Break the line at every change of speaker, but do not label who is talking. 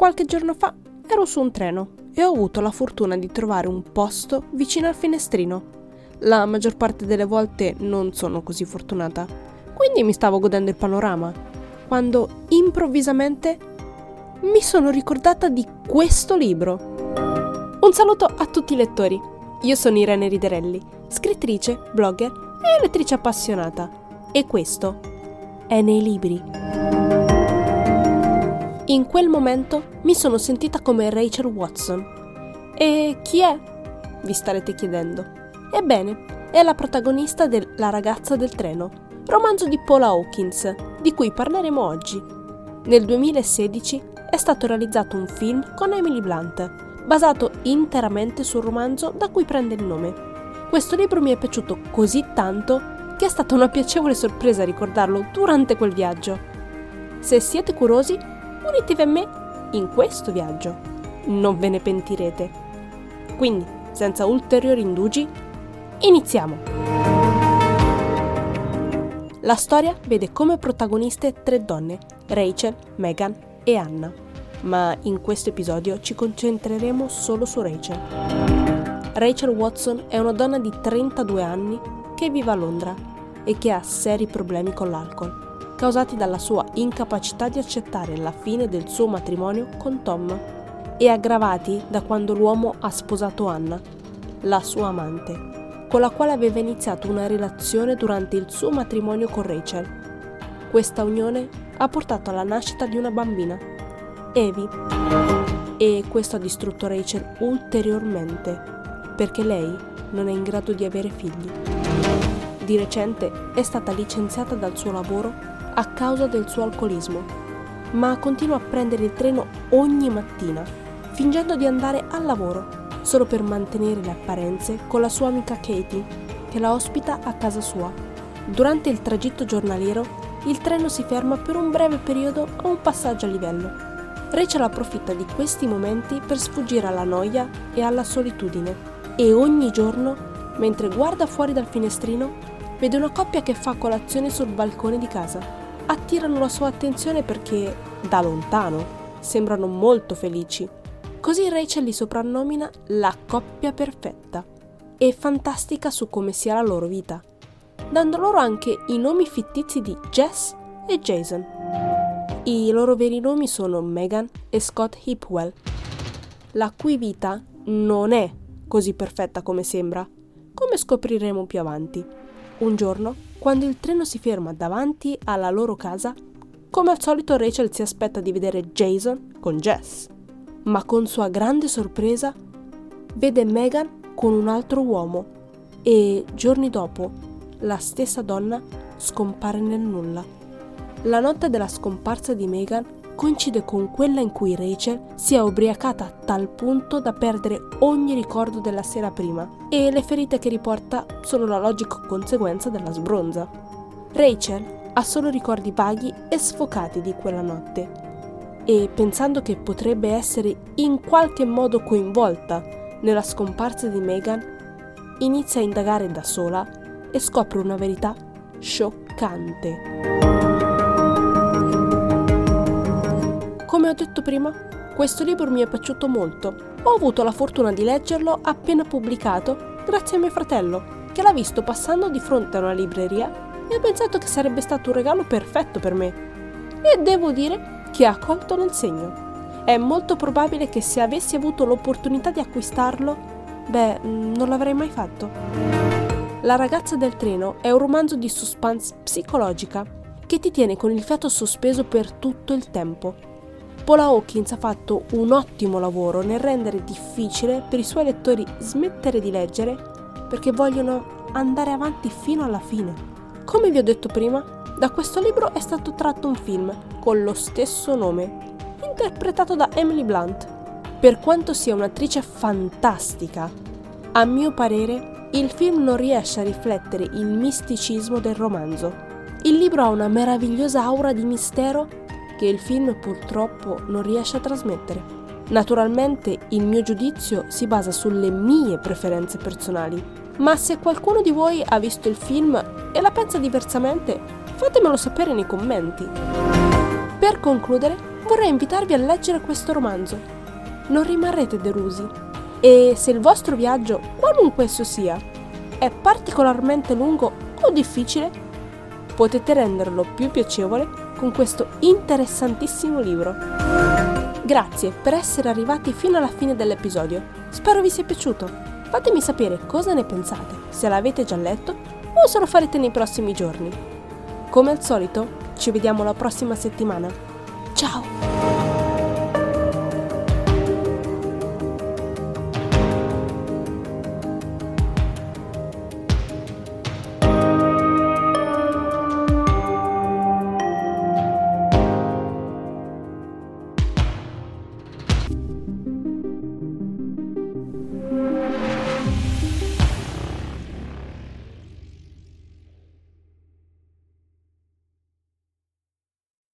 Qualche giorno fa ero su un treno e ho avuto la fortuna di trovare un posto vicino al finestrino. La maggior parte delle volte non sono così fortunata, quindi mi stavo godendo il panorama, quando improvvisamente mi sono ricordata di questo libro. Un saluto a tutti i lettori. Io sono Irene Riderelli, scrittrice, blogger e lettrice appassionata. E questo è nei libri. In quel momento mi sono sentita come Rachel Watson. E chi è? Vi starete chiedendo. Ebbene, è la protagonista de La ragazza del treno, romanzo di Paula Hawkins, di cui parleremo oggi. Nel 2016 è stato realizzato un film con Emily Blunt, basato interamente sul romanzo da cui prende il nome. Questo libro mi è piaciuto così tanto che è stata una piacevole sorpresa ricordarlo durante quel viaggio. Se siete curiosi, unitevi a me in questo viaggio. Non ve ne pentirete. Quindi, senza ulteriori indugi, iniziamo! La storia vede come protagoniste tre donne, Rachel, Megan e Anna. Ma in questo episodio ci concentreremo solo su Rachel. Rachel Watson è una donna di 32 anni che vive a Londra e che ha seri problemi con l'alcol causati dalla sua incapacità di accettare la fine del suo matrimonio con Tom e aggravati da quando l'uomo ha sposato Anna, la sua amante, con la quale aveva iniziato una relazione durante il suo matrimonio con Rachel. Questa unione ha portato alla nascita di una bambina, Evie, e questo ha distrutto Rachel ulteriormente, perché lei non è in grado di avere figli. Di recente è stata licenziata dal suo lavoro a causa del suo alcolismo, ma continua a prendere il treno ogni mattina, fingendo di andare al lavoro, solo per mantenere le apparenze con la sua amica Katie, che la ospita a casa sua. Durante il tragitto giornaliero, il treno si ferma per un breve periodo a un passaggio a livello. Rachel approfitta di questi momenti per sfuggire alla noia e alla solitudine e ogni giorno, mentre guarda fuori dal finestrino, vede una coppia che fa colazione sul balcone di casa attirano la sua attenzione perché, da lontano, sembrano molto felici. Così Rachel li soprannomina la coppia perfetta e fantastica su come sia la loro vita, dando loro anche i nomi fittizi di Jess e Jason. I loro veri nomi sono Megan e Scott Hipwell, la cui vita non è così perfetta come sembra, come scopriremo più avanti. Un giorno quando il treno si ferma davanti alla loro casa, come al solito Rachel si aspetta di vedere Jason con Jess, ma con sua grande sorpresa vede Megan con un altro uomo e giorni dopo la stessa donna scompare nel nulla. La notte della scomparsa di Megan coincide con quella in cui Rachel si è ubriacata a tal punto da perdere ogni ricordo della sera prima e le ferite che riporta sono la logica conseguenza della sbronza. Rachel ha solo ricordi vaghi e sfocati di quella notte e pensando che potrebbe essere in qualche modo coinvolta nella scomparsa di Megan, inizia a indagare da sola e scopre una verità scioccante. Ho detto prima, questo libro mi è piaciuto molto. Ho avuto la fortuna di leggerlo appena pubblicato grazie a mio fratello, che l'ha visto passando di fronte a una libreria e ha pensato che sarebbe stato un regalo perfetto per me. E devo dire che ha colto nel segno. È molto probabile che se avessi avuto l'opportunità di acquistarlo, beh, non l'avrei mai fatto. La ragazza del treno è un romanzo di suspense psicologica che ti tiene con il fiato sospeso per tutto il tempo Paula Hawkins ha fatto un ottimo lavoro nel rendere difficile per i suoi lettori smettere di leggere perché vogliono andare avanti fino alla fine. Come vi ho detto prima, da questo libro è stato tratto un film con lo stesso nome, interpretato da Emily Blunt. Per quanto sia un'attrice fantastica, a mio parere il film non riesce a riflettere il misticismo del romanzo. Il libro ha una meravigliosa aura di mistero che il film purtroppo non riesce a trasmettere. Naturalmente il mio giudizio si basa sulle mie preferenze personali, ma se qualcuno di voi ha visto il film e la pensa diversamente, fatemelo sapere nei commenti. Per concludere, vorrei invitarvi a leggere questo romanzo. Non rimarrete delusi. E se il vostro viaggio, qualunque esso sia, è particolarmente lungo o difficile, potete renderlo più piacevole con questo interessantissimo libro. Grazie per essere arrivati fino alla fine dell'episodio. Spero vi sia piaciuto. Fatemi sapere cosa ne pensate, se l'avete già letto o se lo farete nei prossimi giorni. Come al solito, ci vediamo la prossima settimana. Ciao!